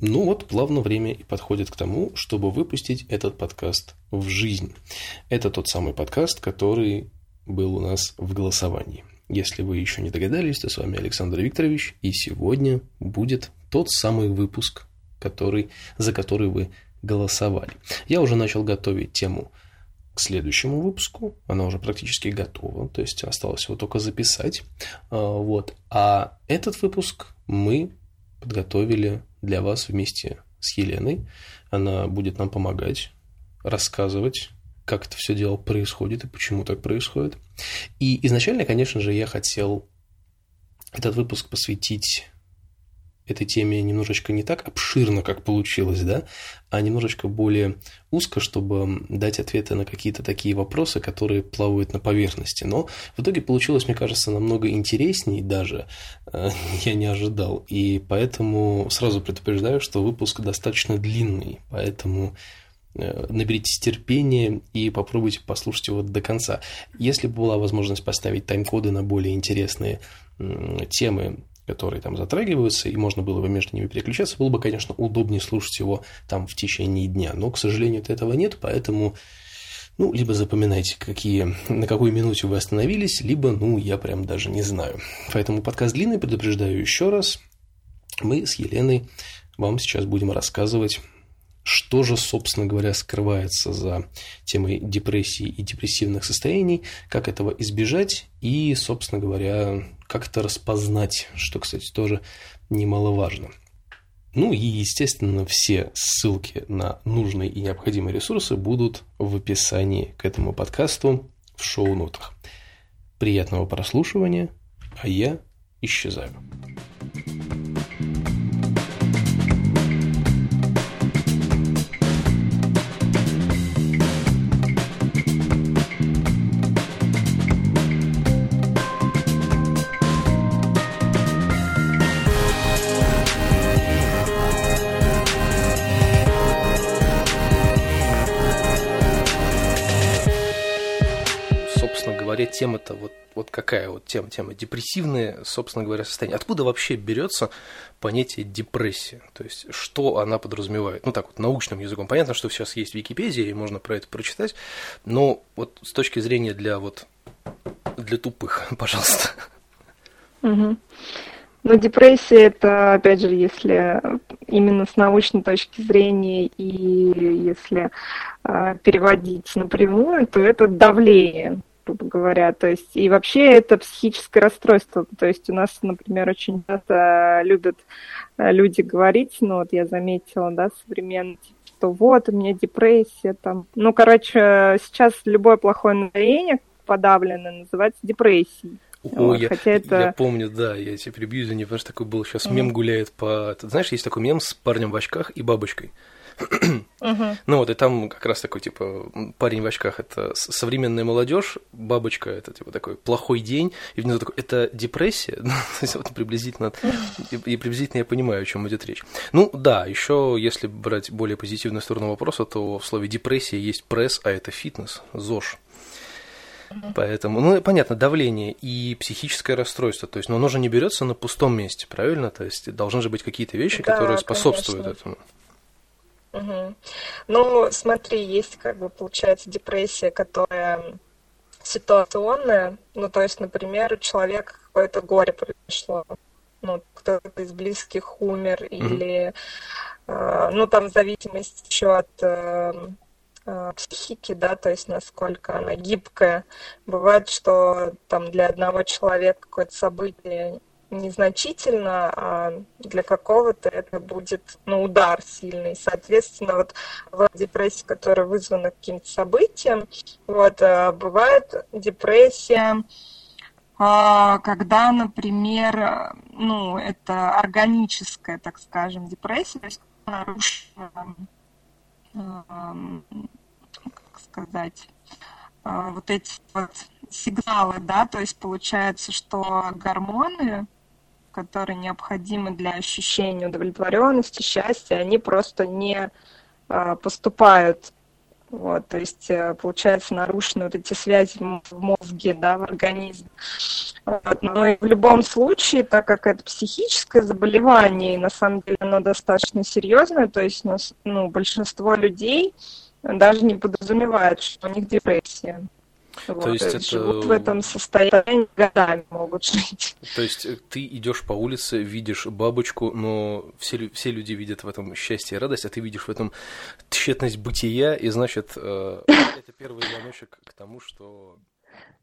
Ну вот, плавно время и подходит к тому, чтобы выпустить этот подкаст в жизнь. Это тот самый подкаст, который был у нас в голосовании. Если вы еще не догадались, то с вами Александр Викторович, и сегодня будет тот самый выпуск, который, за который вы голосовали. Я уже начал готовить тему к следующему выпуску. Она уже практически готова, то есть осталось его только записать. А, вот. А этот выпуск мы подготовили для вас вместе с Еленой. Она будет нам помогать, рассказывать, как это все дело происходит и почему так происходит. И изначально, конечно же, я хотел этот выпуск посвятить этой теме немножечко не так обширно, как получилось, да, а немножечко более узко, чтобы дать ответы на какие-то такие вопросы, которые плавают на поверхности. Но в итоге получилось, мне кажется, намного интересней даже, э, я не ожидал. И поэтому сразу предупреждаю, что выпуск достаточно длинный, поэтому э, наберитесь терпения и попробуйте послушать его до конца. Если бы была возможность поставить тайм-коды на более интересные темы, которые там затрагиваются, и можно было бы между ними переключаться, было бы, конечно, удобнее слушать его там в течение дня. Но, к сожалению, этого нет, поэтому ну, либо запоминайте, какие, на какой минуте вы остановились, либо, ну, я прям даже не знаю. Поэтому подкаст длинный, предупреждаю еще раз. Мы с Еленой вам сейчас будем рассказывать что же, собственно говоря, скрывается за темой депрессии и депрессивных состояний, как этого избежать и, собственно говоря, как это распознать, что, кстати, тоже немаловажно. Ну и, естественно, все ссылки на нужные и необходимые ресурсы будут в описании к этому подкасту в шоу-нотах. Приятного прослушивания, а я исчезаю. Тема-то вот, вот какая вот тема? Тема депрессивное, собственно говоря, состояние. Откуда вообще берется понятие депрессия? То есть, что она подразумевает? Ну, так вот, научным языком. Понятно, что сейчас есть Википедия, и можно про это прочитать, но вот с точки зрения для вот для тупых, пожалуйста. Угу. Ну, депрессия это, опять же, если именно с научной точки зрения и если э, переводить напрямую, то это давление грубо говоря. То есть, и вообще это психическое расстройство. То есть у нас, например, очень часто любят э, люди говорить, ну вот я заметила, да, современно, что вот, у меня депрессия там. Ну, короче, сейчас любое плохое настроение подавленное называется депрессией. О, вот, я, хотя это... я помню, да, я тебя прибью, извини, потому что такой был сейчас mm-hmm. мем гуляет по... Ты знаешь, есть такой мем с парнем в очках и бабочкой. Ну вот, и там как раз такой, типа, парень в очках – это современная молодежь, бабочка – это, типа, такой плохой день, и внизу такой – это депрессия? Ну, то есть, вот приблизительно, и, и приблизительно я понимаю, о чем идет речь. Ну, да, еще если брать более позитивную сторону вопроса, то в слове депрессия есть пресс, а это фитнес, ЗОЖ. Поэтому, ну, понятно, давление и психическое расстройство. То есть, но оно же не берется на пустом месте, правильно? То есть, должны же быть какие-то вещи, да, которые способствуют конечно. этому. Угу. Ну, смотри, есть как бы получается депрессия, которая ситуационная. Ну, то есть, например, у человека какое-то горе произошло. Ну, кто-то из близких умер, mm или, э, ну, там в зависимости еще от э, э, психики, да, то есть насколько она гибкая. Бывает, что там для одного человека какое-то событие незначительно, а для какого-то это будет ну, удар сильный. Соответственно, вот в депрессии, которая вызвана каким-то событием, вот, э, бывает депрессия, а, когда, например, ну, это органическая, так скажем, депрессия, то есть нарушена, как сказать, а, вот эти вот сигналы, да, то есть получается, что гормоны которые необходимы для ощущения удовлетворенности, счастья, они просто не а, поступают. Вот, то есть, э, получается, нарушены вот эти связи в мозге, да, в организме. Но и в любом случае, так как это психическое заболевание, и на самом деле оно достаточно серьезное, то есть ну, большинство людей даже не подразумевает, что у них депрессия. То вот, есть это... Живут в этом состоянии годами могут жить. То есть э, ты идешь по улице, видишь бабочку, но все, все люди видят в этом счастье и радость, а ты видишь в этом тщетность бытия, и значит, э, это первый звоночек к тому, что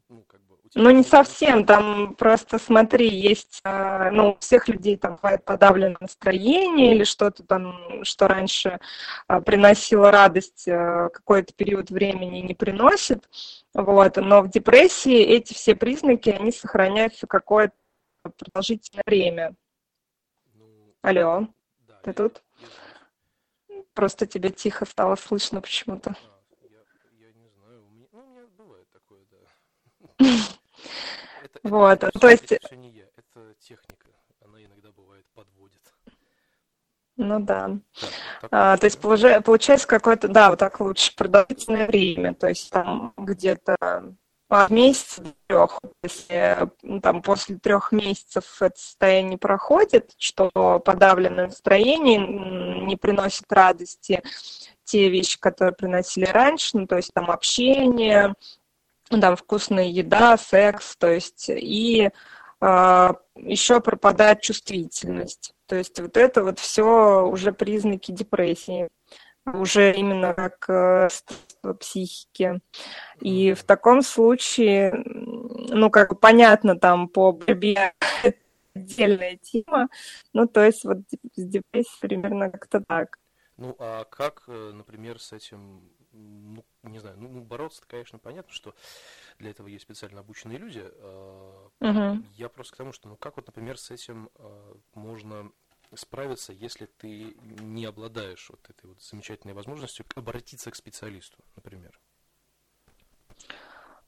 ну, как бы, ну, не совсем, там просто смотри, есть, а, ну, у всех людей там бывает подавленное настроение или что-то там, что раньше а, приносило радость а, какой-то период времени не приносит, вот, но в депрессии эти все признаки, они сохраняются какое-то продолжительное время. Ну, Алло, да, ты тут? Я... Просто тебе тихо стало слышно почему-то. Это, вот, то есть... Это не я, это техника, она иногда бывает подводит. Ну да. Так, а, то есть получается какое-то, да, вот так лучше продолжительное время, то есть там где-то от месяца до трех, если ну, там после трех месяцев это состояние проходит, что подавленное настроение не приносит радости, те вещи, которые приносили раньше, ну, то есть там общение, там вкусная еда, секс, то есть и э, а, еще пропадает чувствительность. То есть вот это вот все уже признаки депрессии, уже именно как э, психики. И в таком случае, ну, как понятно, там по борьбе отдельная тема, ну, то есть вот с депрессией примерно как-то так. Ну, а как, э, например, с этим ну, не знаю, ну, бороться конечно, понятно, что для этого есть специально обученные люди. Uh-huh. Я просто к тому, что, ну, как вот, например, с этим а, можно справиться, если ты не обладаешь вот этой вот замечательной возможностью обратиться к специалисту, например?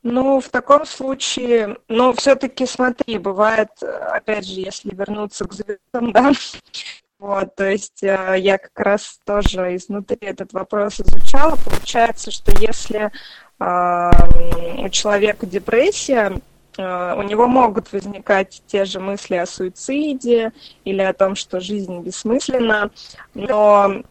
Ну, в таком случае, ну, все-таки смотри, бывает, опять же, если вернуться к звездам, да, вот, то есть э, я как раз тоже изнутри этот вопрос изучала. Получается, что если у человека депрессия, э, у него могут возникать те же мысли о суициде или о том, что жизнь бессмысленна, но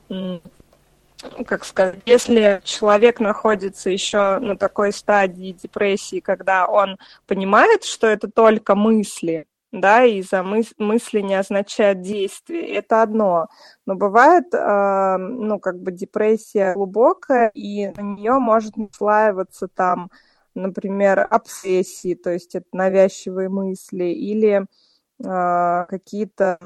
как сказать, если человек находится еще на такой стадии депрессии, когда он понимает, что это только мысли, да, и за мыс мысли не означает действие. Это одно. Но бывает, э, ну, как бы депрессия глубокая, и на нее может наслаиваться там, например, обсессии, то есть это навязчивые мысли, или э, какие-то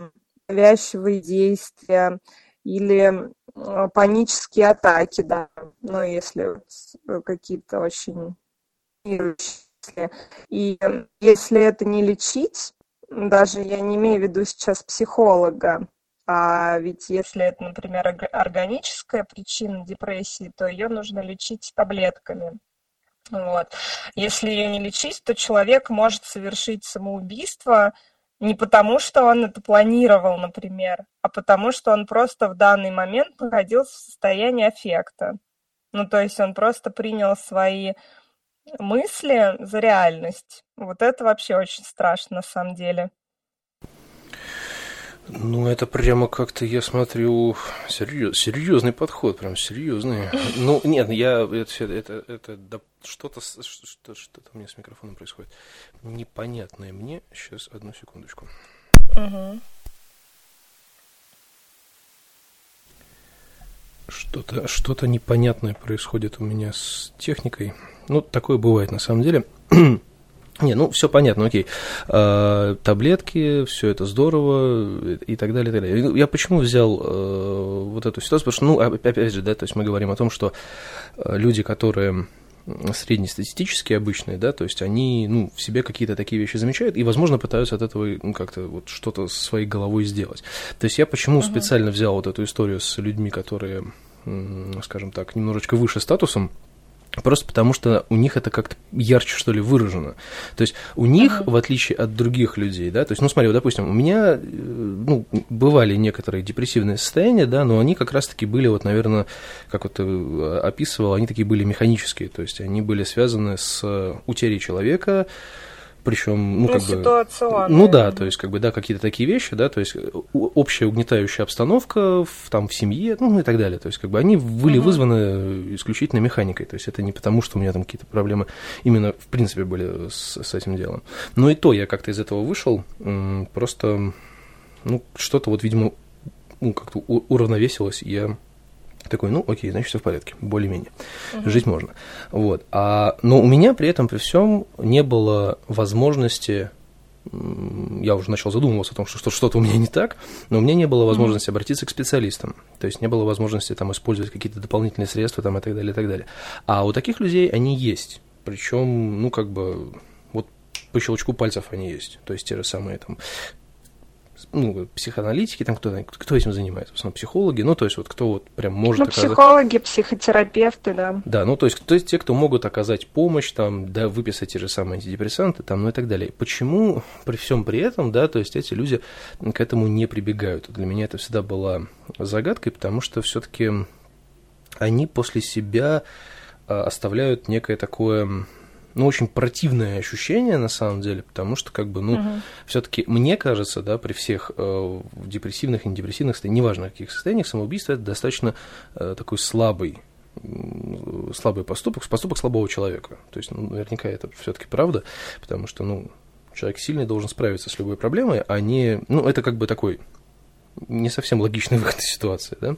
навязчивые действия, или э, панические атаки, да, ну, если какие-то очень и если это не лечить, даже я не имею в виду сейчас психолога, а ведь если это, например, органическая причина депрессии, то ее нужно лечить таблетками. Вот. Если ее не лечить, то человек может совершить самоубийство не потому, что он это планировал, например, а потому, что он просто в данный момент находился в состоянии аффекта. Ну, то есть он просто принял свои мысли за реальность. Вот это вообще очень страшно на самом деле. Ну, это прямо как-то, я смотрю, серьез, серьезный подход, прям серьезный. Ну, нет, я, это, это, это да, что-то, что, что-то у меня с микрофоном происходит. Непонятное мне. Сейчас, одну секундочку. Угу. Что-то, что-то непонятное происходит у меня с техникой. Ну, такое бывает на самом деле. Не, ну все понятно, окей. А, таблетки, все это здорово и так далее, и так далее. Я почему взял а, вот эту ситуацию? Потому что, ну, опять же, да, то есть мы говорим о том, что а, люди, которые среднестатистические обычные, да, то есть они, ну, в себе какие-то такие вещи замечают и, возможно, пытаются от этого, ну, как-то вот что-то своей головой сделать. То есть я почему uh-huh. специально взял вот эту историю с людьми, которые, скажем так, немножечко выше статусом, Просто потому, что у них это как-то ярче, что ли, выражено. То есть у них, в отличие от других людей, да, то есть, ну смотри, вот, допустим, у меня, э, ну, бывали некоторые депрессивные состояния, да, но они как раз-таки были, вот, наверное, как вот ты э, описывал, они такие были механические, то есть они были связаны с утерей человека, причем, ну, как бы... Ну да, то есть, как бы, да, какие-то такие вещи, да, то есть, общая угнетающая обстановка в, там в семье, ну, и так далее. То есть, как бы, они были угу. вызваны исключительно механикой. То есть, это не потому, что у меня там какие-то проблемы именно, в принципе, были с, с этим делом. Но и то я как-то из этого вышел, просто, ну, что-то вот, видимо, ну, как-то уравновесилось, и я такой, ну, окей, значит, все в порядке, более-менее. Угу. Жить можно. Вот. А, но у меня при этом, при всем, не было возможности я уже начал задумываться о том, что что-то у меня не так, но у меня не было возможности mm-hmm. обратиться к специалистам, то есть не было возможности там использовать какие-то дополнительные средства там и так далее, и так далее. А у таких людей они есть, причем, ну, как бы, вот по щелчку пальцев они есть, то есть те же самые там ну, психоаналитики, там кто, кто этим занимается, в основном психологи, ну, то есть вот кто вот прям может... Ну, оказать... психологи, психотерапевты, да. Да, ну, то есть, то есть те, кто могут оказать помощь, там, да, выписать те же самые антидепрессанты, там, ну и так далее. Почему при всем при этом, да, то есть эти люди к этому не прибегают? Для меня это всегда была загадкой, потому что все-таки они после себя а, оставляют некое такое ну, очень противное ощущение на самом деле, потому что, как бы, ну, угу. все-таки мне кажется, да, при всех э, депрессивных и недепрессивных состояниях, неважно каких состояниях, самоубийство это достаточно э, такой слабый слабый поступок, поступок слабого человека. То есть, ну, наверняка это все-таки правда, потому что, ну, человек сильный должен справиться с любой проблемой, а не, ну, это как бы такой не совсем логичный выход из ситуации, да.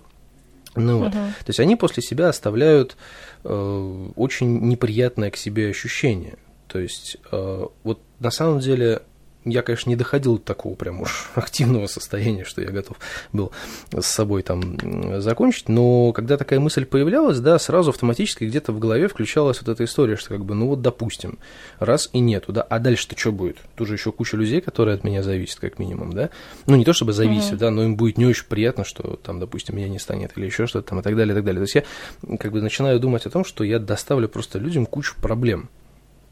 Ну вот. Uh-huh. То есть они после себя оставляют э, очень неприятное к себе ощущение. То есть э, вот на самом деле я, конечно, не доходил до такого прям уж активного состояния, что я готов был с собой там закончить, но когда такая мысль появлялась, да, сразу автоматически где-то в голове включалась вот эта история, что как бы, ну вот, допустим, раз и нету, да, а дальше-то что будет? Тут же еще куча людей, которые от меня зависят, как минимум, да, ну не то чтобы зависят, mm-hmm. да, но им будет не очень приятно, что там, допустим, меня не станет или еще что-то там и так далее, и так далее. То есть я как бы начинаю думать о том, что я доставлю просто людям кучу проблем,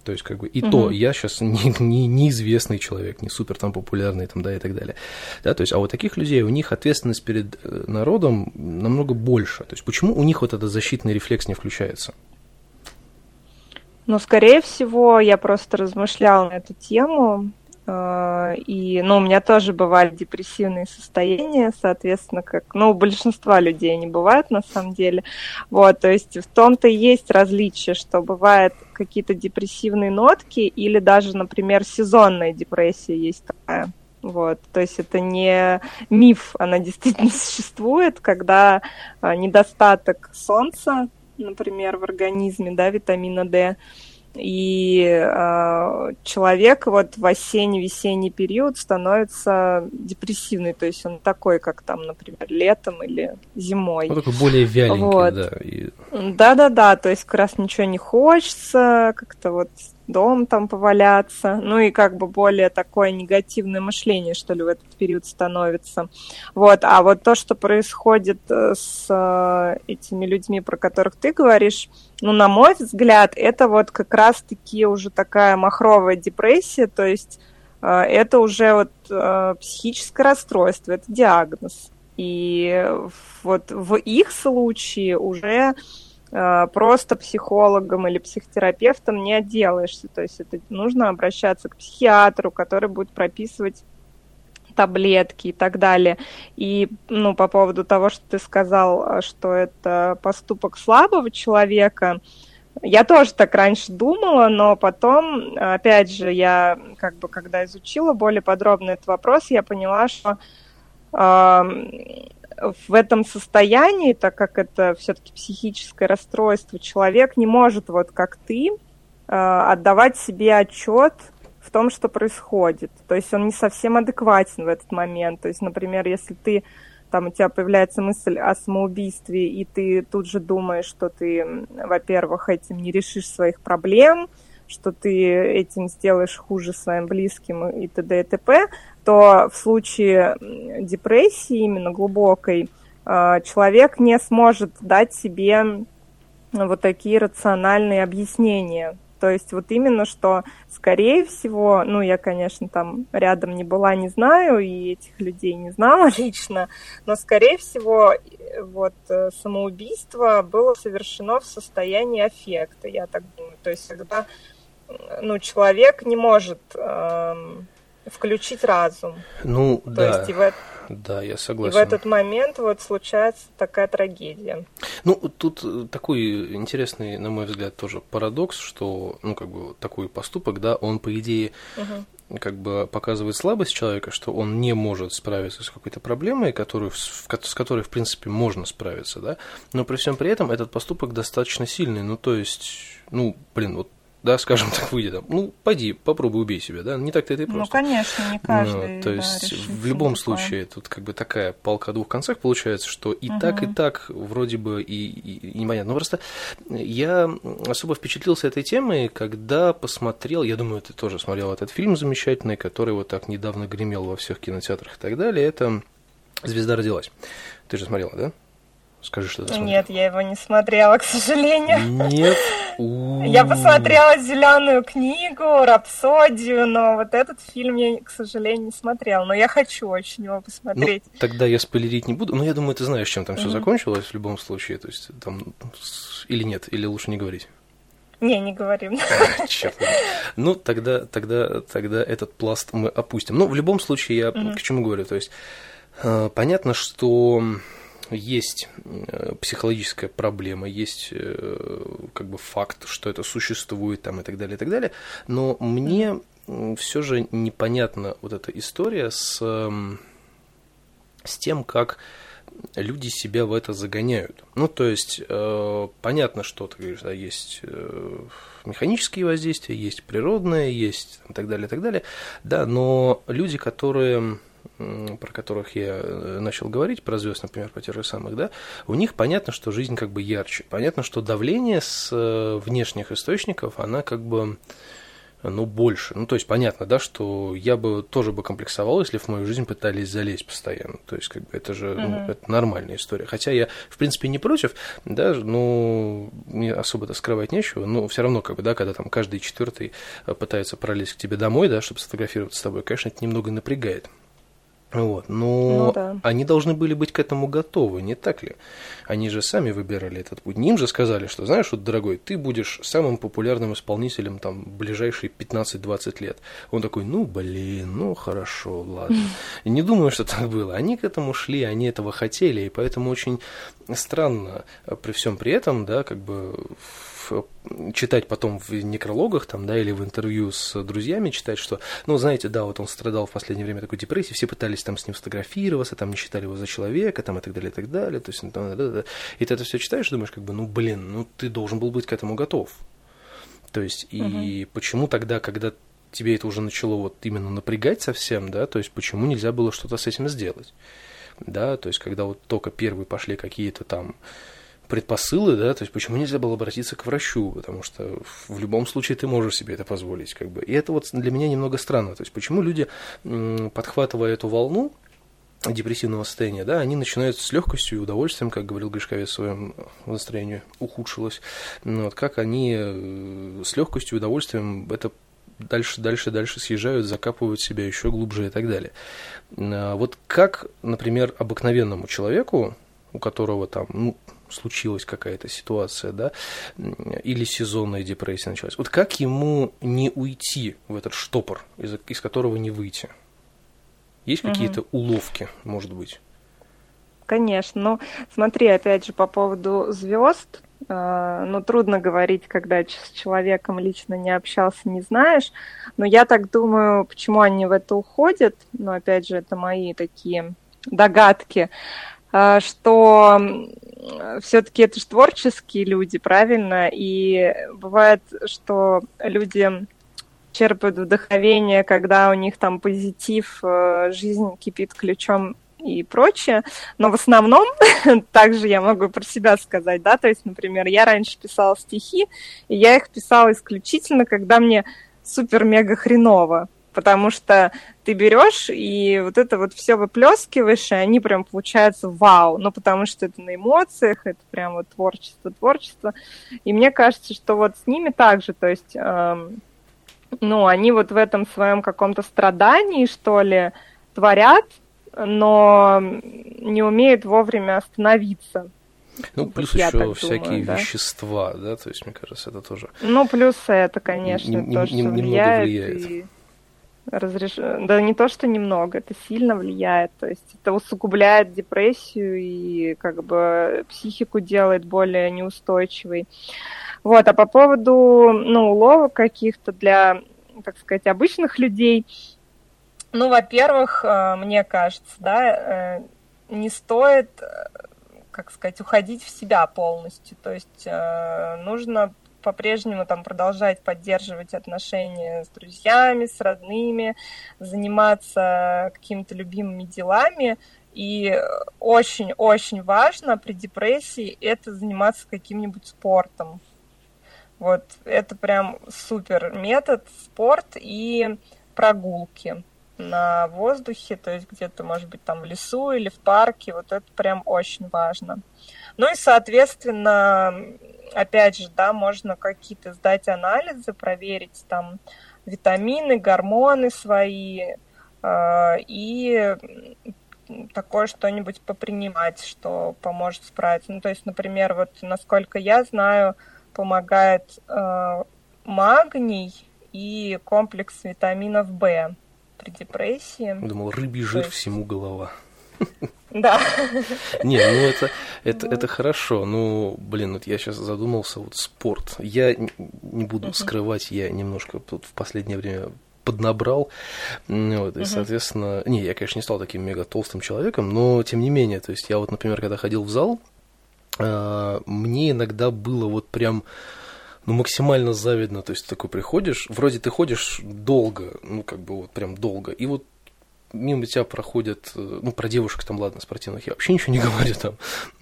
то есть, как бы, и угу. то я сейчас не, не, неизвестный человек, не супер там популярный, там, да, и так далее. Да, то есть, а у таких людей, у них ответственность перед э, народом намного больше. То есть, почему у них вот этот защитный рефлекс не включается? Ну, скорее всего, я просто размышляла на эту тему. А, и, ну, у меня тоже бывали депрессивные состояния, соответственно, как, ну, у большинства людей они бывают на самом деле. Вот, то есть в том-то и есть различие, что бывают какие-то депрессивные нотки или даже, например, сезонная депрессия есть такая. Вот, то есть это не миф, она действительно существует, когда а, недостаток солнца, например, в организме, да, витамина D, и э, человек вот в осенне-весенний период становится депрессивный, то есть он такой, как там, например, летом или зимой. Он такой более вяленький, вот. да. И... Да-да-да, то есть как раз ничего не хочется, как-то вот дом там поваляться, ну и как бы более такое негативное мышление, что ли, в этот период становится. Вот, а вот то, что происходит э, с э, этими людьми, про которых ты говоришь, ну, на мой взгляд, это вот как раз-таки уже такая махровая депрессия, то есть э, это уже вот психическое расстройство, это диагноз. И вот в их случае уже просто психологом или психотерапевтом не отделаешься. То есть это нужно обращаться к психиатру, который будет прописывать таблетки и так далее. И ну, по поводу того, что ты сказал, э, что это поступок слабого человека, я тоже так раньше думала, но потом, опять же, я как бы когда изучила более подробно этот вопрос, я поняла, что э, в этом состоянии, так как это все-таки психическое расстройство, человек не может, вот как ты, э, отдавать себе отчет в том, что происходит. То есть он не совсем адекватен в этот момент. То есть, например, если ты там у тебя появляется мысль о самоубийстве, и ты тут же думаешь, что ты, во-первых, этим не решишь своих проблем, что ты этим сделаешь хуже своим близким и т.д. и т.п., то в случае депрессии именно глубокой а, человек не сможет дать себе вот такие рациональные объяснения. То есть вот именно, что скорее всего, ну я, конечно, там рядом не была, не знаю, и этих людей не знала лично, но скорее всего вот э, самоубийство было совершено в состоянии аффекта, я так думаю. То есть когда ну, человек не может эм, включить разум. Ну, То да. есть и в, Да, я и согласен. в этот момент вот случается такая трагедия. Ну, тут э, такой интересный, на мой взгляд, тоже парадокс, что, ну, как бы, такой поступок, да, он, по идее, Мгм. как бы показывает слабость человека, что он не может справиться с какой-то проблемой, которую, с которой, в принципе, можно справиться, да, но при всем при этом этот поступок достаточно сильный, ну, то есть, ну, блин, вот, да, скажем так, выйди там, ну, пойди, попробуй убей себя, да, не так-то это и просто. Ну, конечно, не каждый. Ну, то да, есть решится в любом такое. случае тут как бы такая палка о двух концах получается, что и так, и так вроде бы и, и, и непонятно. Но просто я особо впечатлился этой темой, когда посмотрел, я думаю, ты тоже смотрел этот фильм замечательный, который вот так недавно гремел во всех кинотеатрах и так далее, это «Звезда родилась». Ты же смотрела, да? Скажи, что ты смотрела. Нет, я его не смотрела, к сожалению. Нет. Я У. посмотрела зеленую книгу, рапсодию, но вот этот фильм я, к сожалению, не смотрела. Но я хочу очень его Ну, посмотреть. тогда я спойлерить не буду, но я думаю, ты знаешь, чем там все закончилось в любом случае, то есть там или нет, или лучше не говорить. Не, не говорим. Черт. Ну, тогда, тогда, тогда этот пласт мы опустим. Ну, в любом случае, я к чему говорю? То есть, э, понятно, что есть э, психологическая проблема, есть э, как бы факт, что это существует там и так далее, и так далее. Но мне все же непонятна вот эта история с, эм, с тем, как люди себя в это загоняют. Ну, то есть, э, понятно, что ты говоришь, да, есть э, механические воздействия, есть природные, есть и так далее, и так далее, да, но люди, которые про которых я э, начал говорить, про звезд, например, про тех же самых, да, у них понятно, что жизнь как бы ярче. Понятно, что давление с э, внешних источников, она как бы ну, больше. Ну, то есть, понятно, да, что я бы тоже бы комплексовал, если в мою жизнь пытались залезть постоянно. То есть, как бы, это же ну, Мгм. это нормальная история. Хотя я, в принципе, не против, да, ну, мне особо-то скрывать нечего, но все равно, как бы, да, когда там каждый четвертый э, пытается пролезть к тебе домой, да, чтобы сфотографироваться с тобой, конечно, это немного напрягает. Вот, но Ну да. они должны были быть к этому готовы, не так ли? Они же сами выбирали этот путь. Им же сказали, что, знаешь, вот, дорогой, ты будешь самым популярным исполнителем там ближайшие 15-20 лет. Он такой, ну, блин, ну, хорошо, ладно. И не думаю, что так было. Они к этому шли, они этого хотели, и поэтому очень странно э, при всем при этом, да, как бы читать потом в некрологах там, да, или в интервью с друзьями читать, что, ну, знаете, да, вот он страдал в последнее время такой депрессией, все пытались там с ним сфотографироваться, там не считали его за человека, там и так далее, и так далее, то есть, ну, да, да, да. и ты это все читаешь, думаешь, как бы, ну, блин, ну, ты должен был быть к этому готов. То есть, и почему тогда, когда тебе это уже начало вот именно напрягать совсем, да, то есть, почему нельзя было что-то с этим сделать? Да, то есть, когда вот только первые пошли какие-то там предпосылы, да, то есть почему нельзя было обратиться к врачу, потому что в любом случае ты можешь себе это позволить, как бы. И это вот для меня немного странно, то есть почему люди, подхватывая эту волну депрессивного состояния, да, они начинают с легкостью и удовольствием, как говорил Гришковец в своем настроении, ухудшилось, ну, вот, как они э, с легкостью и удовольствием это дальше, дальше, дальше съезжают, закапывают себя еще глубже и так далее. А Вот как, например, обыкновенному человеку, у которого там, ну, случилась какая-то ситуация, да, или сезонная депрессия началась, вот как ему не уйти в этот штопор, из, из которого не выйти? Есть какие-то уловки, может быть? Конечно. Ну, смотри, опять же, по поводу звезд. э, Ну, трудно говорить, когда с человеком лично не общался, не знаешь. Но я так думаю, почему они в это уходят. Но, опять же, это мои такие догадки э, что все-таки это же творческие люди, правильно? И бывает, что люди черпают вдохновение, когда у них там позитив, э, жизнь кипит ключом и прочее. Но в основном, также я могу про себя сказать, да, то есть, например, я раньше писала стихи, и я их писала исключительно, когда мне супер-мега хреново, потому что ты берешь и вот это вот все выплескиваешь, и они прям получаются вау, ну потому что это на эмоциях, это прям вот творчество, творчество. И мне кажется, что вот с ними также, то есть, эм, ну, они вот в этом своем каком-то страдании, что ли, творят, но не умеют вовремя остановиться. Ну, плюс вот еще всякие думаю, да? вещества, да, то есть, мне кажется, это тоже... Ну, плюс это, конечно, не, то, не, что влияет. влияет. И разреш... Да не то, что немного, это сильно влияет. То есть это усугубляет депрессию и как бы психику делает более неустойчивой. Вот, а по поводу, ну, уловок каких-то для, так сказать, обычных людей, ну, во-первых, э, мне кажется, да, э, не стоит, э, как сказать, уходить в себя полностью. То есть нужно по-прежнему там продолжать поддерживать отношения с друзьями, с родными, заниматься какими-то любимыми делами. И очень-очень важно при депрессии это заниматься каким-нибудь спортом. Вот это прям супер метод, спорт и прогулки на воздухе, то есть где-то, может быть, там в лесу или в парке, вот это прям очень важно. Ну и, соответственно, опять же, да, можно какие-то сдать анализы, проверить там витамины, гормоны свои э, и такое что-нибудь попринимать, что поможет справиться. Ну, то есть, например, вот насколько я знаю, помогает э, магний и комплекс витаминов В при депрессии. Думал, рыбий жир есть... всему голова. Да. Не, ну это, это, это хорошо. Ну, блин, вот я сейчас задумался, вот спорт. Я не буду скрывать, я немножко тут в последнее время поднабрал. Вот, и, соответственно, не, я, конечно, не стал таким мега толстым человеком, но тем не менее, то есть я вот, например, когда ходил в зал, а, мне иногда было вот прям ну, максимально завидно, то есть ты такой приходишь, вроде ты ходишь долго, ну, как бы вот прям долго, и вот мимо тебя проходят, э, ну, про девушек там, ладно, спортивных я вообще ничего не говорю, там,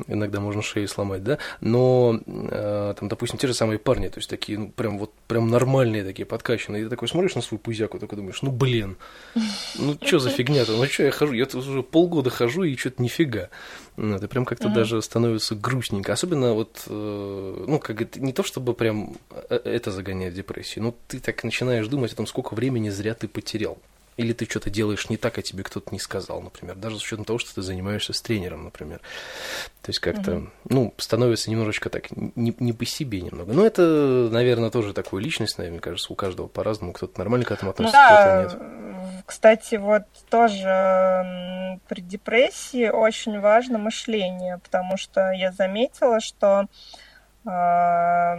иногда можно шею сломать, да, но, э, там, допустим, те же самые парни, то есть такие, ну, прям вот, прям нормальные такие, подкачанные, и ты такой смотришь на свою пузяку, такой думаешь, ну, блин, ну, что за фигня-то, ну, что я хожу, я тут уже полгода хожу, и что-то нифига, ну, это прям как-то даже становится грустненько, особенно вот, э, ну, как это, не то чтобы прям это загоняет в депрессию, но ты так начинаешь думать о том, сколько времени зря ты потерял, или ты что-то делаешь не так, а тебе кто-то не сказал, например. Даже с учетом того, что ты занимаешься с тренером, например. То есть как-то, угу. ну, становится немножечко так, не, не по себе немного. Но это, наверное, тоже такое личностное, мне кажется, у каждого по-разному. Кто-то нормально к этому относится, да, кто-то нет. Кстати, вот тоже при депрессии очень важно мышление, потому что я заметила, что а,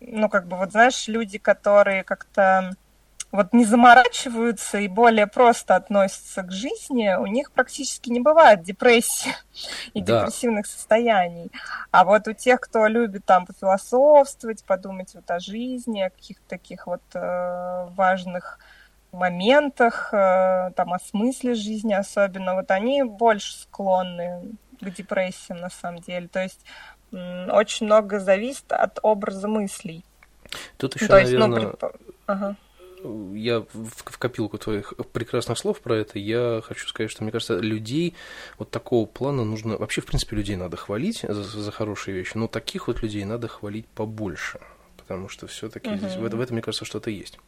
ну, как бы, вот знаешь, люди, которые как-то вот не заморачиваются и более просто относятся к жизни, у них практически не бывает депрессии и да. депрессивных состояний. А вот у тех, кто любит там пофилософствовать, подумать вот о жизни, о каких-то таких вот э, важных моментах, э, там о смысле жизни особенно, вот они больше склонны к депрессиям на самом деле. То есть э, очень много зависит от образа мыслей. Тут еще, То есть, наверное... ну, при... ага я в, в копилку твоих прекрасных слов про это, я хочу сказать, что мне кажется, людей вот такого плана нужно, вообще, в принципе, людей надо хвалить за, за хорошие вещи, но таких вот людей надо хвалить побольше, потому что все-таки угу. здесь в, этом, в этом, мне кажется, что-то есть.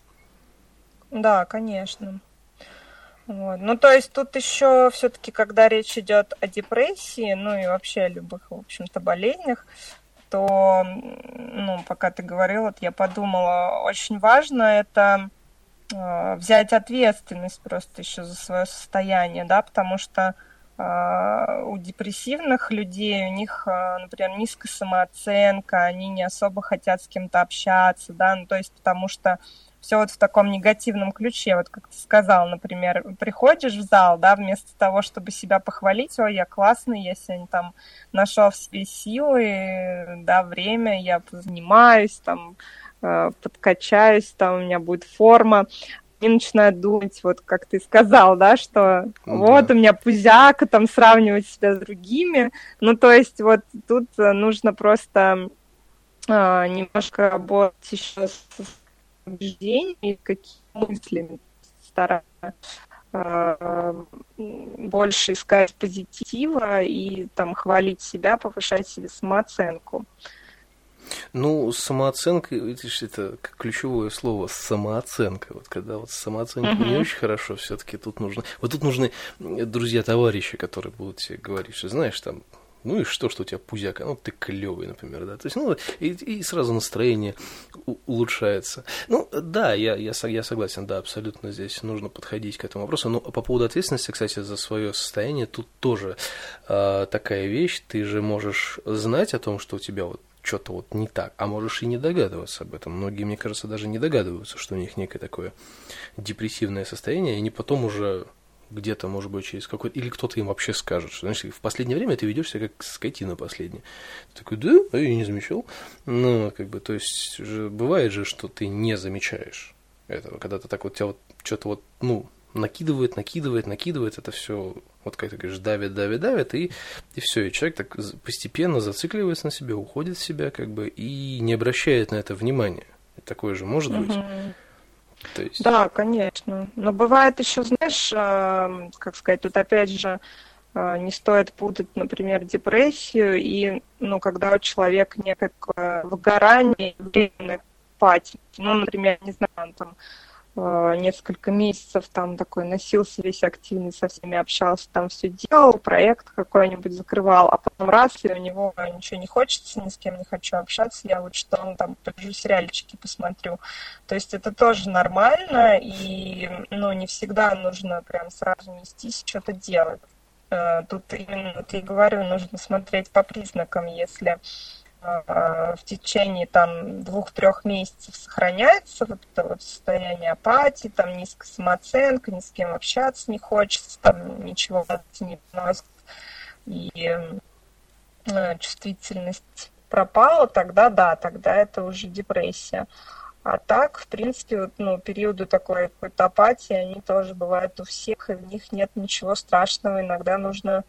Да, конечно. Вот. Ну, то есть тут еще все-таки, когда речь идет о депрессии, ну и вообще о любых, в общем-то, болезнях, то, ну, пока ты говорила, вот я подумала, очень важно это взять ответственность просто еще за свое состояние, да, потому что э, у депрессивных людей, у них, э, например, низкая самооценка, они не особо хотят с кем-то общаться, да, ну, то есть потому что все вот в таком негативном ключе, вот как ты сказал, например, приходишь в зал, да, вместо того, чтобы себя похвалить, ой, я классный, я сегодня там нашел в себе силы, да, время, я занимаюсь, там, Э, подкачаюсь, там у меня будет форма, и начинают думать, вот как ты сказал, да, что ну, вот да. у меня пузяка, там сравнивать себя с другими. Ну, то есть вот тут э, нужно просто а, немножко работать еще с убеждениями, какими мыслями стараться а, больше искать позитива и там хвалить себя, повышать себе самооценку. Ну, самооценка, видишь, это ключевое слово самооценка. Вот когда вот самооценка uh-huh. не очень хорошо, все-таки тут нужно. Вот тут нужны друзья, товарищи, которые будут тебе говорить, что знаешь, там ну и что, что у тебя пузяка, ну ты клевый, например, да, то есть, ну, и, и сразу настроение улучшается. Ну, да, я, я, я согласен, да, абсолютно здесь нужно подходить к этому вопросу, но по поводу ответственности, кстати, за свое состояние, тут тоже э, такая вещь, ты же можешь знать о том, что у тебя вот что-то вот не так, а можешь и не догадываться об этом. Многие, мне кажется, даже не догадываются, что у них некое такое депрессивное состояние, и они потом уже где-то, может быть, через какой-то... Или кто-то им вообще скажет, что, знаешь, в последнее время ты ведешь себя как скотина последняя. Ты такой, да, а я не замечал. Ну, как бы, то есть, бывает же, что ты не замечаешь этого, когда ты так вот тебя вот что-то вот, ну, накидывает, накидывает, накидывает, это все, вот как ты говоришь, давит, давит, давит, и, и все, и человек так постепенно зацикливается на себе, уходит в себя, как бы, и не обращает на это внимания. Такое же может быть. То есть... Да, конечно. Но бывает еще, знаешь, э, как сказать, тут опять же э, не стоит путать, например, депрессию и, ну, когда у человека некое выгорание, временная апатия. Ну, например, не знаю, он там несколько месяцев там такой носился весь активный, со всеми общался, там все делал, проект какой-нибудь закрывал, а потом раз, и у него ничего не хочется, ни с кем не хочу общаться, я лучше там, там полежу сериальчики посмотрю. То есть это тоже нормально, и ну, не всегда нужно прям сразу нестись, что-то делать. Э, тут именно, вот я говорю, нужно смотреть по признакам, если в течение там двух-трех месяцев сохраняется вот это вот состояние апатии, там низкая самооценка, ни с кем общаться не хочется, там ничего не приносит, и э, чувствительность пропала, тогда да, тогда это уже депрессия. А так, в принципе, вот, ну, периоды такой какой-то апатии, они тоже бывают у всех, и в них нет ничего страшного. Иногда нужно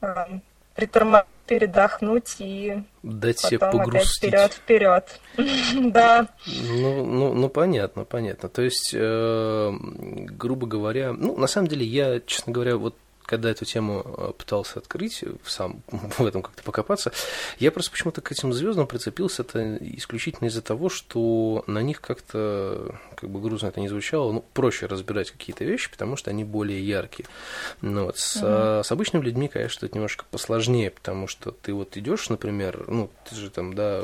э, притормозить передохнуть и дать себе погрустить. вперед, вперед. да. Ну, ну, ну, понятно, понятно. То есть, э, грубо говоря, ну, на самом деле, я, честно говоря, вот когда эту тему э, пытался открыть, сам в этом как-то покопаться, я просто почему-то к этим звездам прицепился это исключительно из-за того, что на них как-то, как бы грустно это не звучало, ну, проще разбирать какие-то вещи, потому что они более яркие. Но вот с, mm с обычными людьми, конечно, это немножко посложнее, потому что ты вот идешь, например, ну, ты же там, да,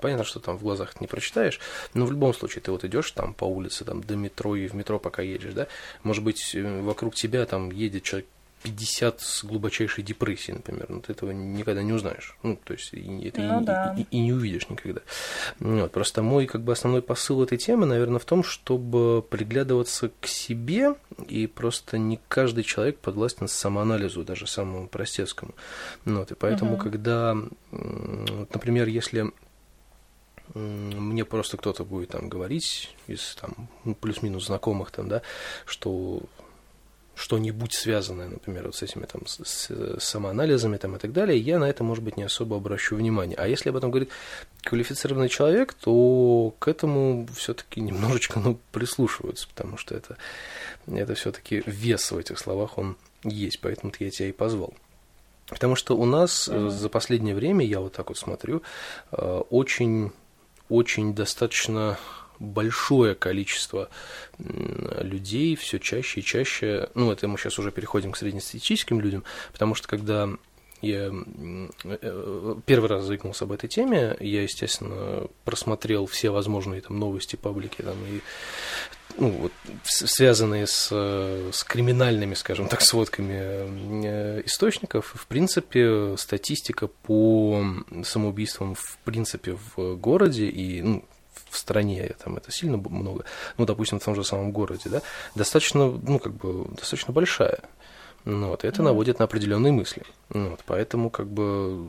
понятно, что там в глазах не прочитаешь, но в любом случае ты вот идешь там по улице, там до метро и в метро пока едешь, да, может быть, э, вокруг тебя там едет человек 50 с глубочайшей депрессией, например. Ну, ты этого никогда не узнаешь. Ну, то есть, и, это ну, и, да. и, и, не увидишь никогда. Вот. Просто мой как бы основной посыл этой темы, наверное, в том, чтобы приглядываться к себе, и просто не каждый человек подвластен самоанализу, даже самому простецкому. Вот. И поэтому, угу. когда, например, если мне просто кто-то будет там говорить из там ну, плюс-минус знакомых там, да, что что-нибудь связанное, например, вот с этими там с, с самоанализами там и так далее, я на это, может быть, не особо обращу внимание. А если об этом говорит квалифицированный человек, то к этому все-таки немножечко ну, прислушиваются, потому что это, это все-таки вес в этих словах он есть, поэтому я тебя и позвал. Потому что у нас mm-hmm. за последнее время, я вот так вот смотрю, э, очень, очень достаточно большое количество людей все чаще и чаще, ну, это мы сейчас уже переходим к среднестатистическим людям, потому что когда я э, первый раз заикнулся об этой теме, я, естественно, просмотрел все возможные там новости, паблики там и ну, вот, связанные с, с криминальными, скажем так, сводками э, источников. В принципе, статистика по самоубийствам в принципе в городе и ну, в стране, там это сильно много, ну, допустим, в том же самом городе, да, достаточно, ну, как бы, достаточно большая. Ну, вот, это наводит на определенные мысли. Ну, вот, поэтому, как бы,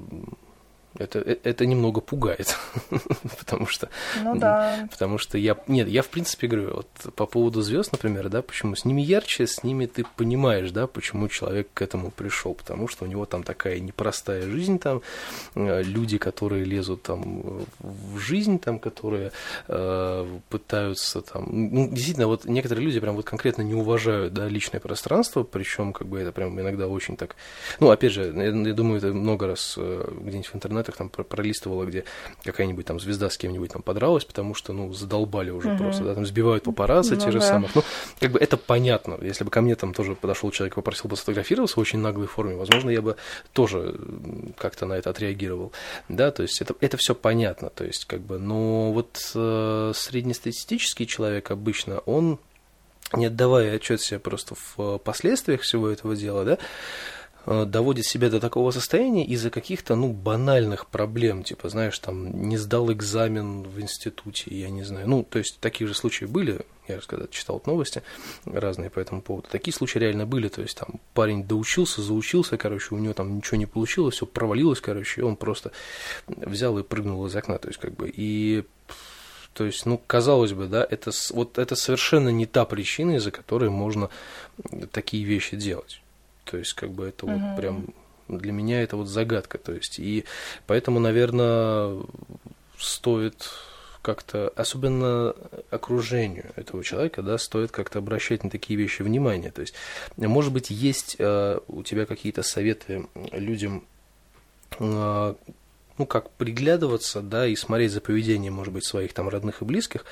это, э, это немного пугает, потому что, ну, да. потому что я, нет, я в принципе говорю, вот по поводу звезд, например, да, почему с ними ярче, с ними ты понимаешь, да, почему человек к этому пришел, потому что у него там такая непростая жизнь, там э, люди, которые лезут там в жизнь, там, которые э, пытаются там, ну, действительно, вот некоторые люди прям вот конкретно не уважают, да, личное пространство, причем как бы это прям иногда очень так, ну, опять же, я, я думаю, это много раз э, где-нибудь в интернете новостях там пролистывала, где какая-нибудь там звезда с кем-нибудь там подралась, потому что, ну, задолбали уже угу. просто, да, там сбивают папарацци ну, те же да. самых. Ну, как бы это понятно. Если бы ко мне там тоже подошел человек и попросил бы сфотографироваться в очень наглой форме, возможно, я бы тоже как-то на это отреагировал. Да, то есть это, это все понятно. То есть, как бы, но вот э, среднестатистический человек обычно, он не отдавая отчет себе просто в э, последствиях всего этого дела, да, доводит себя до такого состояния из-за каких-то, ну, банальных проблем, типа, знаешь, там, не сдал экзамен в институте, я не знаю, ну, то есть, такие же случаи были, я же когда читал новости разные по этому поводу, такие случаи реально были, то есть, там, парень доучился, заучился, короче, у него там ничего не получилось, все провалилось, короче, и он просто взял и прыгнул из окна, то есть, как бы, и то есть, ну, казалось бы, да, это, вот это совершенно не та причина, из-за которой можно такие вещи делать. То есть, как бы это угу. вот прям для меня это вот загадка. То есть, и поэтому, наверное, стоит как-то, особенно окружению этого человека, да, стоит как-то обращать на такие вещи внимание. То есть, может быть, есть э, у тебя какие-то советы людям, э, ну, как приглядываться, да, и смотреть за поведением, может быть, своих там родных и близких,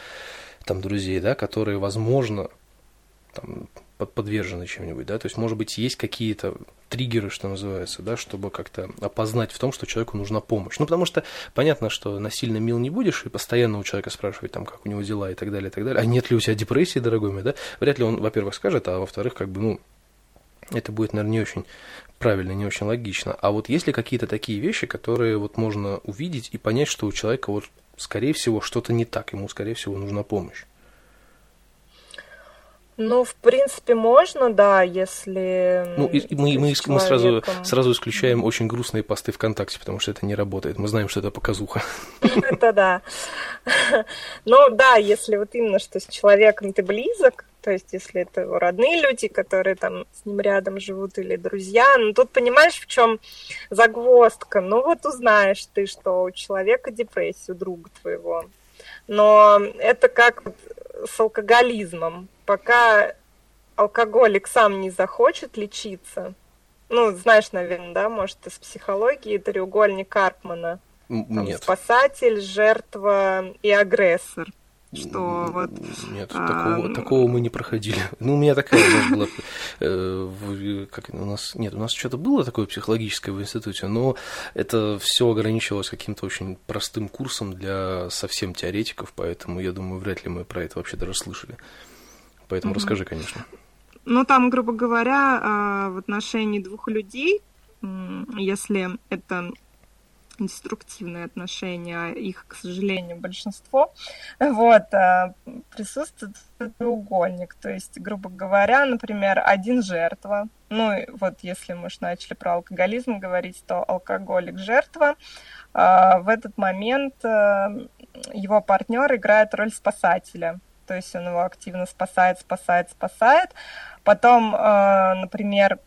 там, друзей, да, которые, возможно, там, подвержены чем-нибудь, да, то есть, может быть, есть какие-то триггеры, что называется, да, чтобы как-то опознать в том, что человеку нужна помощь. Ну, потому что понятно, что насильно мил не будешь, и постоянно у человека спрашивать, там, как у него дела и так далее, и так далее. А нет ли у тебя депрессии, дорогой мой, да? Вряд ли он, во-первых, скажет, а во-вторых, как бы, ну, это будет, наверное, не очень правильно, не очень логично. А вот есть ли какие-то такие вещи, которые вот можно увидеть и понять, что у человека вот, скорее всего, что-то не так, ему, скорее всего, нужна помощь? Ну, в принципе, можно, да, если... Ну, и мы, мы, человеком... мы сразу, сразу исключаем очень грустные посты ВКонтакте, потому что это не работает. Мы знаем, что это показуха. Это да. Ну, да, если вот именно, что с человеком ты близок, то есть если это родные люди, которые там с ним рядом живут, или друзья, ну тут понимаешь, в чем загвоздка. Ну вот узнаешь ты, что у человека депрессия, у друга твоего. Но это как с алкоголизмом. Пока алкоголик сам не захочет лечиться, ну, знаешь, наверное, да, может, из психологии треугольник Карпмана. Там, Нет. Спасатель, жертва и агрессор что вот... Нет, а... такого, такого мы не проходили. Ну, у меня такая нас была... Э, как у нас... Нет, у нас что-то было такое психологическое в институте, но это все ограничивалось каким-то очень простым курсом для совсем теоретиков, поэтому я думаю, вряд ли мы про это вообще даже слышали. Поэтому угу. расскажи, конечно. Ну, там, грубо говоря, а, в отношении двух людей, если это деструктивные отношения, а их, к сожалению, большинство, вот, а, присутствует треугольник. То есть, грубо говоря, например, один жертва, ну, вот если мы уж начали про алкоголизм говорить, то алкоголик жертва, а, в этот момент его партнер играет роль спасателя. То есть он его активно спасает, спасает, спасает. Потом, например,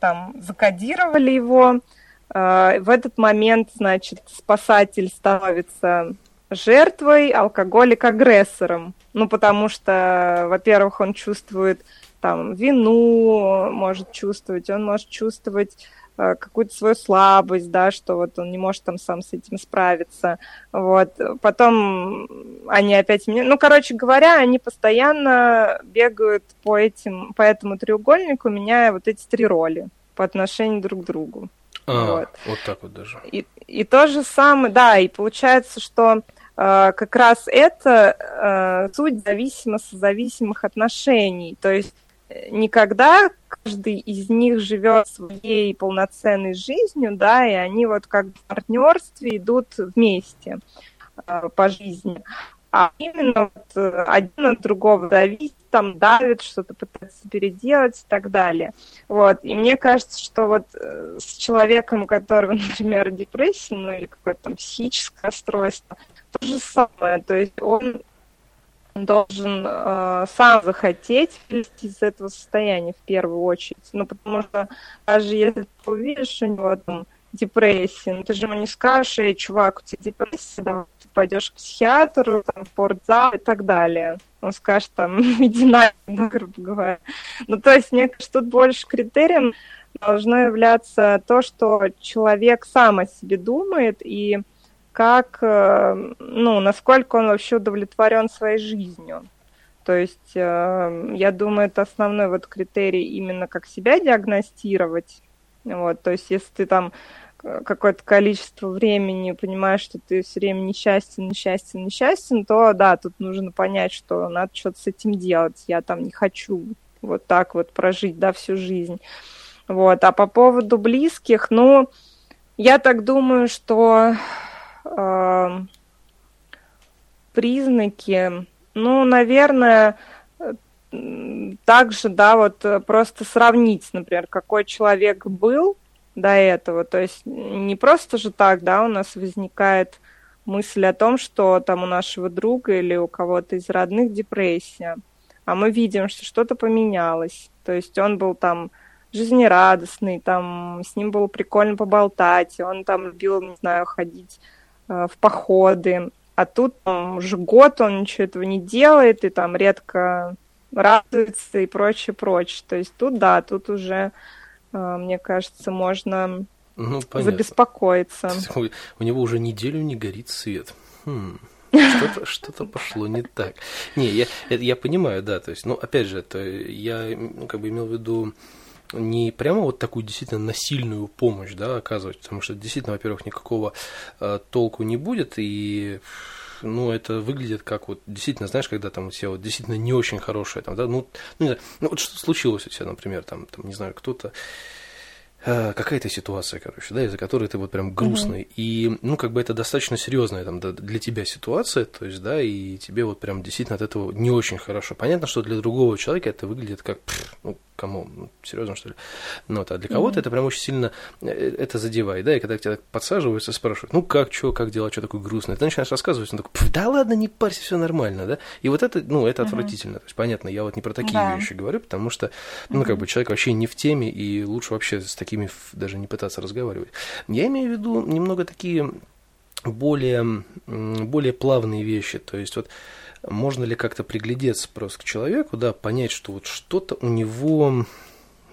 там закодировали его, а, в этот момент, значит, спасатель становится жертвой, алкоголик агрессором. Ну, потому что, во-первых, он чувствует там вину, может чувствовать, он может чувствовать э, какую-то свою слабость, да, что вот он не может там сам с этим справиться. Вот. Потом они опять меня... Ну, короче говоря, они постоянно бегают по, этим, по этому треугольнику, меняя вот эти три роли по отношению друг к другу. А, вот. вот так вот даже. И, и то же самое, да, и получается, что э, как раз это э, суть зависимо-созависимых отношений. То есть э, никогда каждый из них живет своей полноценной жизнью, да, и они вот как в партнерстве идут вместе э, по жизни а именно вот э, один от другого давить, там давит, что-то пытается переделать и так далее. Вот. И мне кажется, что вот э, с человеком, у которого, например, депрессия, ну или какое-то там психическое расстройство, то же самое. То есть он должен э, сам захотеть вылезти из этого состояния в первую очередь. Ну, потому что даже если ты увидишь у него там депрессия, ну ты же ему не скажешь, эй, чувак, у тебя депрессия, давай пойдешь к психиатру, там, в спортзал и так далее. Он скажет, там, иди на, грубо говоря. Ну, то есть, мне кажется, тут больше критерием должно являться то, что человек сам о себе думает и как, э, ну, насколько он вообще удовлетворен своей жизнью. То есть, э, я думаю, это основной вот критерий именно как себя диагностировать. Вот, то есть, если ты там какое-то количество времени понимаешь, что ты все время несчастен, несчастен, несчастен, то да, тут нужно понять, что надо что-то с этим делать. Я там не хочу вот так вот прожить, да, всю жизнь. Вот. А по поводу близких, ну, я так думаю, что э, признаки, ну, наверное, также, да, вот просто сравнить, например, какой человек был до этого. То есть не просто же так, да, у нас возникает мысль о том, что там у нашего друга или у кого-то из родных депрессия, а мы видим, что что-то поменялось. То есть он был там жизнерадостный, там с ним было прикольно поболтать, он там любил, не знаю, ходить э, в походы, а тут там, уже год он ничего этого не делает и там редко радуется и прочее, прочее. То есть тут, да, тут уже а, мне кажется, можно ну, забеспокоиться. У, него уже неделю не горит свет. Хм. Что-то, что пошло не так. Не, я, я понимаю, да, то есть, ну, опять же, это я ну, как бы имел в виду не прямо вот такую действительно насильную помощь, да, оказывать, потому что действительно, во-первых, никакого э, толку не будет, и ну, это выглядит как вот, действительно, знаешь, когда там у тебя вот действительно не очень хорошее, там, да, ну, ну, не знаю, ну вот что случилось у тебя, например, там, там не знаю, кто-то, Э, какая-то ситуация, короче, да, из-за которой ты вот прям грустный. Угу. И, ну, как бы это достаточно серьезная там для тебя ситуация, то есть, да, и тебе вот прям действительно от этого не очень хорошо. Понятно, что для другого человека это выглядит как, ну, кому, ну, серьезно, что ли? Ну, вот, а для кого-то mm-hmm. это прям очень сильно э, это задевает, да, и когда к тебе подсаживаются, спрашивают, ну, как, что, как дела, что такое грустное, ты начинаешь рассказывать, он такой, да ладно, не парься, все нормально, да, и вот это, ну, это mm-hmm. отвратительно, то есть, понятно, я вот не про такие да. вещи говорю, потому что, ну, как бы человек вообще не в теме, и лучше вообще с такими даже не пытаться разговаривать. Я имею в виду немного такие более, более плавные вещи, то есть, вот, можно ли как-то приглядеться просто к человеку, да, понять, что вот что-то у него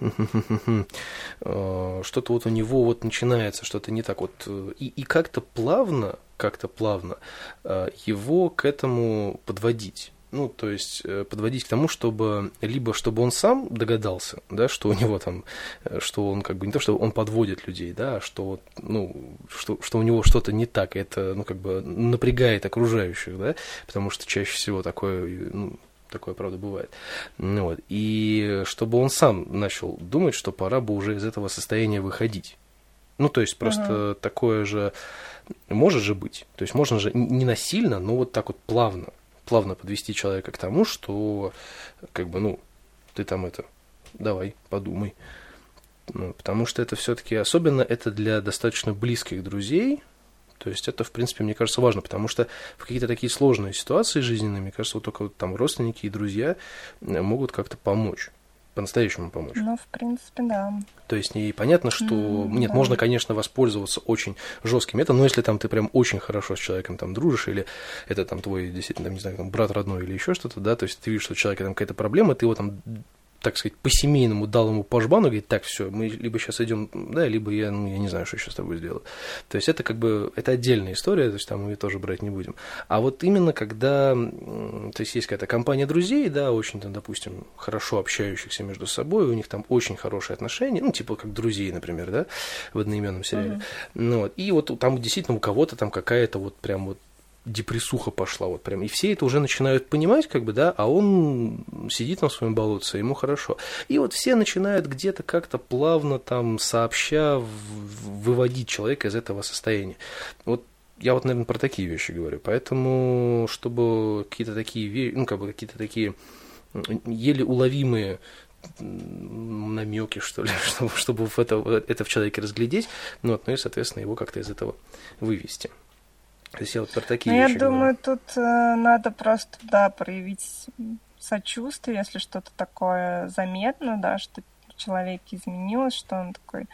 э, что-то вот у него вот начинается, что-то не так вот, э, и, и как-то плавно, как-то плавно э, его к этому подводить. Ну, то есть э, подводить к тому, чтобы либо чтобы он сам догадался, да, что у него там, э, что он как бы не то, что он подводит людей, да, а что, ну, что, что у него что-то не так, это, ну, как бы напрягает окружающих, да, потому что чаще всего такое, ну, такое, правда, бывает. Ну, вот. И чтобы он сам начал думать, что пора бы уже из этого состояния выходить. Ну, то есть просто uh-huh. такое же может же быть. То есть можно же не насильно, но вот так вот плавно плавно подвести человека к тому, что как бы, ну, ты там это, давай, подумай. Ну, потому что это все-таки, особенно это для достаточно близких друзей, то есть это, в принципе, мне кажется, важно, потому что в какие-то такие сложные ситуации жизненные, мне кажется, вот только вот там родственники и друзья могут как-то помочь по-настоящему помочь. Ну, в принципе, да. То есть и понятно, что mm, нет, да. можно, конечно, воспользоваться очень жестким методом, но если там ты прям очень хорошо с человеком там дружишь, или это там твой, действительно, там, не знаю, там, брат родной или еще что-то, да, то есть ты видишь, что у человека там какая-то проблема, ты его там так сказать, по-семейному дал ему по жбану, говорит, так, все, мы либо сейчас идем, да, либо я, ну, я не знаю, что сейчас с тобой сделаю. То есть это как бы, это отдельная история, то есть там мы ее тоже брать не будем. А вот именно когда, то есть есть какая-то компания друзей, да, очень там, допустим, хорошо общающихся между собой, у них там очень хорошие отношения, ну, типа как друзей, например, да, в одноименном сериале. Uh-huh. Ну, вот, и вот там действительно у кого-то там какая-то вот прям вот депрессуха пошла вот прям. И все это уже начинают понимать, как бы, да, а он сидит на своем болотце, ему хорошо. И вот все начинают где-то как-то плавно там сообща выводить человека из этого состояния. Вот я вот, наверное, про такие вещи говорю. Поэтому, чтобы какие-то такие вещи, ну, как бы какие-то такие еле уловимые намеки, что ли, чтобы, чтобы это, это в человеке разглядеть, ну, вот, ну и, соответственно, его как-то из этого вывести. То есть я вот про такие ну, вещи Я думаю, говорю. тут э, надо просто, да, проявить сочувствие, если что-то такое заметно, да, что человек изменилось, что он такой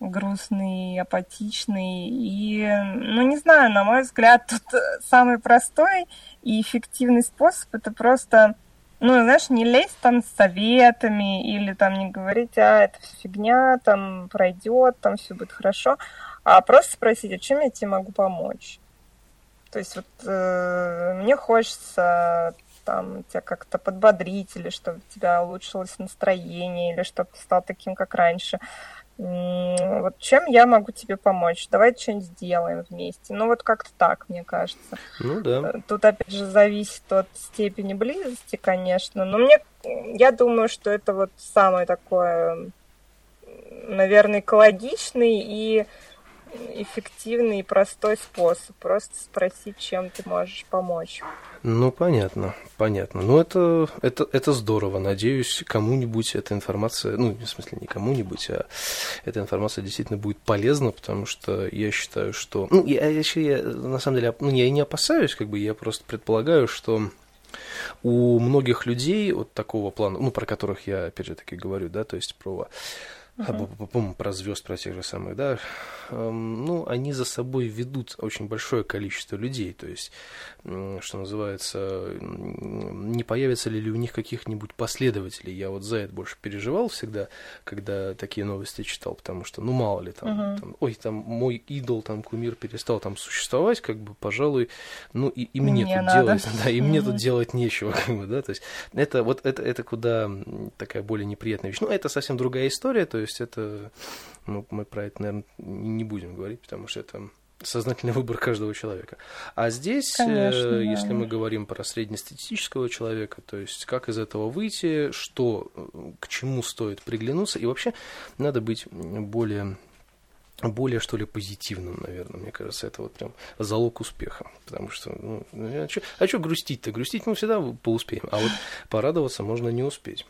грустный, апатичный. И, ну, не знаю, на мой взгляд, тут самый простой и эффективный способ это просто ну, знаешь, не лезть там с советами или там не говорить, а, это фигня, там пройдет, там все будет хорошо, а просто спросить, а чем я тебе могу помочь? То есть вот э, мне хочется там тебя как-то подбодрить, или чтобы у тебя улучшилось настроение, или чтобы ты стал таким, как раньше. Вот чем я могу тебе помочь? Давай что-нибудь сделаем вместе. Ну, вот как-то так, мне кажется. Ну, да. Э, тут, опять же, зависит от степени близости, конечно. Но мне, я думаю, что это вот самое такое, наверное, экологичный и эффективный и простой способ. Просто спросить, чем ты можешь помочь. Ну, понятно, понятно. Ну, это, это, это здорово. Надеюсь, кому-нибудь эта информация, ну, в смысле, не кому-нибудь, а эта информация действительно будет полезна, потому что я считаю, что... Ну, я, я, я на самом деле, ну, я и не опасаюсь, как бы, я просто предполагаю, что у многих людей вот такого плана, ну, про которых я, опять же, таки говорю, да, то есть про uh-huh. про звезд, про тех же самых, да, ну, они за собой ведут очень большое количество людей, то есть, что называется, не появится ли у них каких-нибудь последователей. Я вот за это больше переживал всегда, когда такие новости читал, потому что, ну, мало ли, там, uh-huh. там ой, там мой идол, там, кумир перестал там существовать, как бы, пожалуй, ну, и, и мне, мне тут надо. делать, да, и uh-huh. мне тут делать нечего, как бы, да, то есть, это вот, это, это куда такая более неприятная вещь. Ну, это совсем другая история, то есть, это, ну, мы про это, наверное, не будем говорить, потому что это сознательный выбор каждого человека. А здесь, Конечно, э, да. если мы говорим про среднестатистического человека, то есть как из этого выйти, что, к чему стоит приглянуться, и вообще надо быть более более, что ли, позитивным, наверное, мне кажется, это вот прям залог успеха, потому что, ну, а что а грустить-то? Грустить мы всегда поуспеем, а вот порадоваться можно не успеть.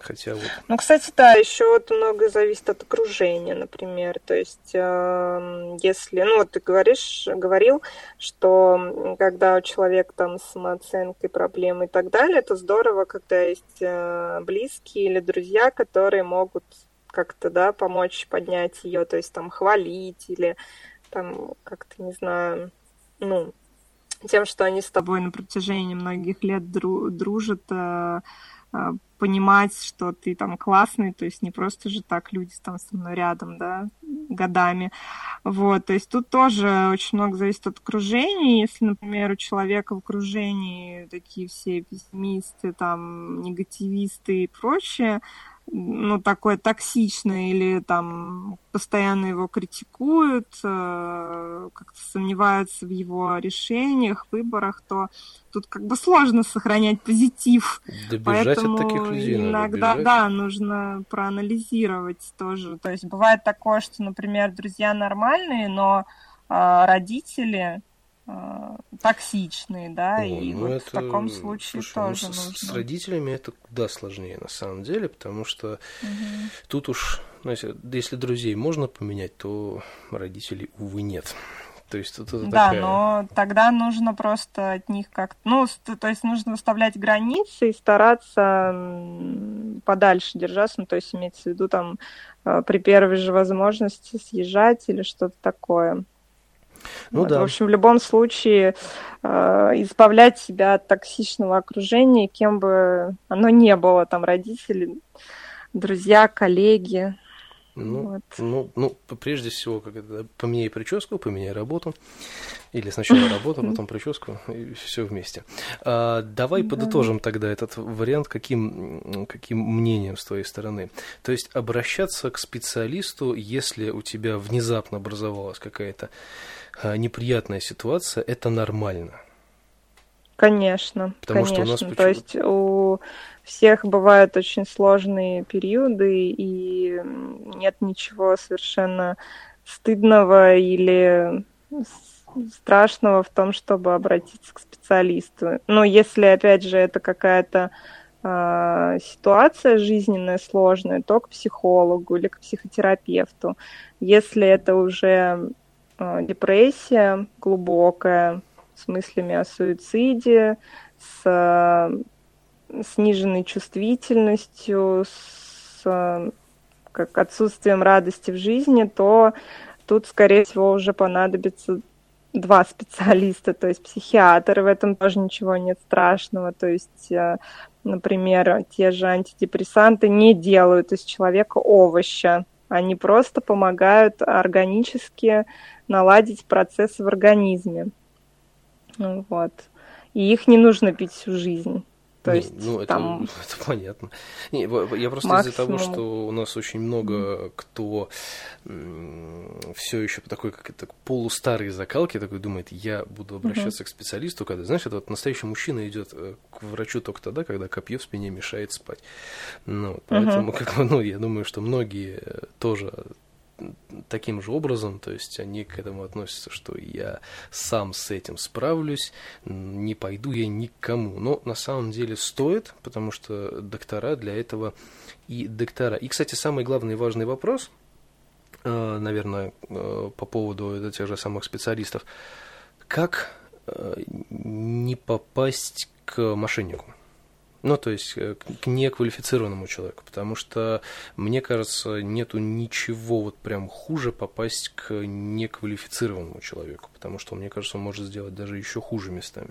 Хотя вот... Ну, кстати, да, еще вот многое зависит от окружения, например. То есть, э, если, ну, вот ты говоришь, говорил, что когда у человека там с самооценкой проблемы и так далее, это здорово, когда есть э, близкие или друзья, которые могут как-то, да, помочь поднять ее, то есть там хвалить или там как-то, не знаю, ну, тем, что они с тобой на протяжении многих лет дру дружат, э, понимать, что ты там классный, то есть не просто же так люди там со мной рядом, да, годами. Вот, то есть тут тоже очень много зависит от окружения. Если, например, у человека в окружении такие все пессимисты, там, негативисты и прочее, ну, такое токсичное или там постоянно его критикуют, э, как-то сомневаются в его решениях, выборах, то тут как бы сложно сохранять позитив. Да Поэтому от таких людей иногда, да, нужно проанализировать тоже. То есть бывает такое, что, например, друзья нормальные, но э, родители токсичные, да, О, и ну вот это, в таком случае слушай, тоже ну, нужно. С, родителями это куда сложнее на самом деле, потому что угу. тут уж, знаете, если друзей можно поменять, то родителей, увы, нет. То есть тут это Да, такая... но тогда нужно просто от них как-то... Ну, то есть нужно выставлять границы и стараться подальше держаться, ну, то есть имеется в виду там э, при первой же возможности съезжать или что-то такое. Ну вот, да. В общем, в любом случае э, избавлять себя от токсичного окружения, кем бы оно ни было, там родители, друзья, коллеги. Ну, вот. ну, ну, прежде всего, как это, поменяй прическу, поменяй работу. Или сначала работу, потом прическу, и все вместе. А, давай подытожим тогда этот вариант, каким, каким мнением с твоей стороны. То есть обращаться к специалисту, если у тебя внезапно образовалась какая-то а, неприятная ситуация, это нормально. Конечно, Потому конечно. Что у нас... То есть у всех бывают очень сложные периоды, и нет ничего совершенно стыдного или страшного в том, чтобы обратиться к специалисту. Но если, опять же, это какая-то э, ситуация жизненная сложная, то к психологу или к психотерапевту. Если это уже депрессия глубокая, с мыслями о суициде, с сниженной чувствительностью, с как отсутствием радости в жизни, то тут, скорее всего, уже понадобится два специалиста, то есть психиатр, в этом тоже ничего нет страшного, то есть, э, например, те же антидепрессанты не делают из человека овоща, они просто помогают органически наладить процессы в организме. Вот. И их не нужно пить всю жизнь. То не, есть ну, там это, это понятно. Не, я просто максимум... из-за того, что у нас очень много кто все еще такой, как это, полустарые закалки, такой думает, я буду обращаться uh-huh. к специалисту, когда, знаешь, это вот настоящий мужчина идет э, к врачу только тогда, когда копье в спине мешает спать. Ну, поэтому, uh-huh. как, ну, я думаю, что многие тоже таким же образом, то есть они к этому относятся, что я сам с этим справлюсь, не пойду я никому. Но на самом деле стоит, потому что доктора для этого и доктора. И, кстати, самый главный и важный вопрос, э, наверное, э, по поводу тех же самых специалистов, как э, не попасть к мошеннику? Ну, то есть э, к неквалифицированному человеку, потому что, мне кажется, нету ничего вот прям хуже попасть к неквалифицированному человеку, потому что, мне кажется, он может сделать даже еще хуже местами.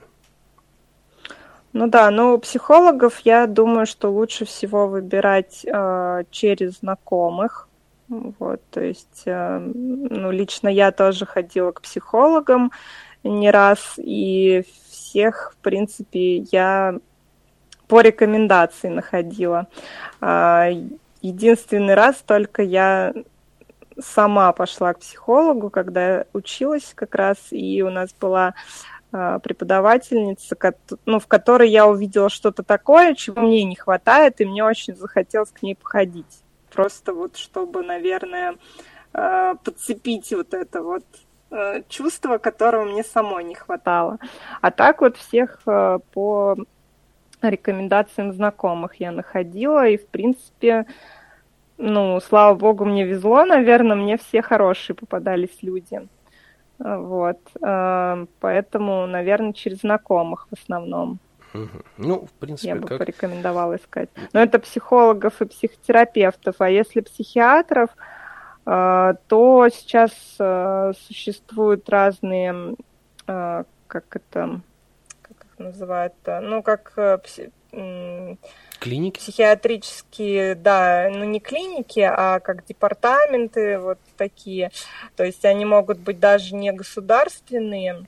Ну да, но у психологов я думаю, что лучше всего выбирать э, через знакомых. Вот, то есть, э, ну, лично я тоже ходила к психологам не раз, и всех, в принципе, я по рекомендации находила. А, единственный раз только я сама пошла к психологу, когда училась как раз, и у нас была а, преподавательница, ну, в которой я увидела что-то такое, чего мне не хватает, и мне очень захотелось к ней походить. Просто вот чтобы, наверное, а, подцепить вот это вот чувство, которого мне самой не хватало. А так вот всех по рекомендациям знакомых я находила, и, в принципе, ну, слава богу, мне везло, наверное, мне все хорошие попадались люди. Вот. Э, поэтому, наверное, через знакомых в основном. Ну, в принципе, я бы как... порекомендовала искать. Но это психологов и психотерапевтов, а если психиатров, э, то сейчас э, существуют разные, как это, называют, ну, как э, пси... Клиники? Психиатрические, да, ну не клиники, а как департаменты вот такие. То есть они могут быть даже не государственные.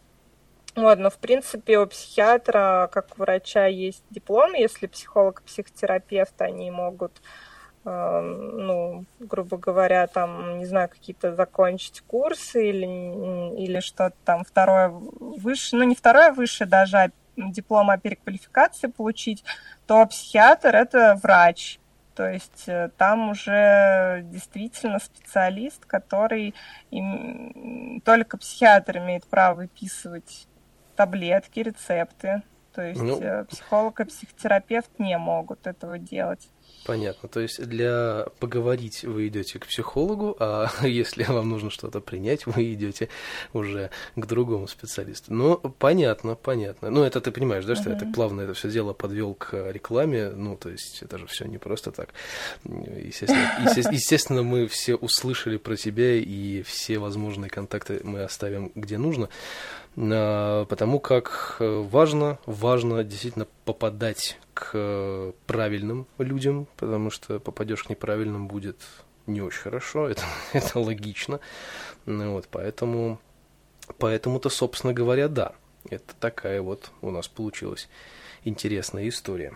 Вот, но в принципе у психиатра, как у врача, есть диплом, если психолог, психотерапевт, они могут Эм, ну, грубо говоря, там, не знаю, какие-то закончить курсы или, или что-то там второе выше, ну, не второе выше даже, а диплом о переквалификации получить, то психиатр – это врач. То есть э, там уже действительно специалист, который им, только психиатр имеет право выписывать таблетки, рецепты. То есть ну, э, психолог и психотерапевт не могут этого делать. Понятно. То есть для поговорить вы идете к психологу, а если вам нужно что-то принять, вы идете уже к другому специалисту. Ну, понятно, понятно. Ну, это ты понимаешь, да, что uh-huh. я так плавно это все дело подвел к рекламе. Ну, то есть это же все не просто так. Естественно, естественно, мы все услышали про тебя, и все возможные контакты мы оставим где нужно. А, потому как э, важно, важно действительно попадать к правильным людям, потому что попадешь к неправильным будет не очень хорошо, это, это логично. Ну, вот, поэтому, поэтому-то, собственно говоря, да, это такая вот у нас получилась интересная история.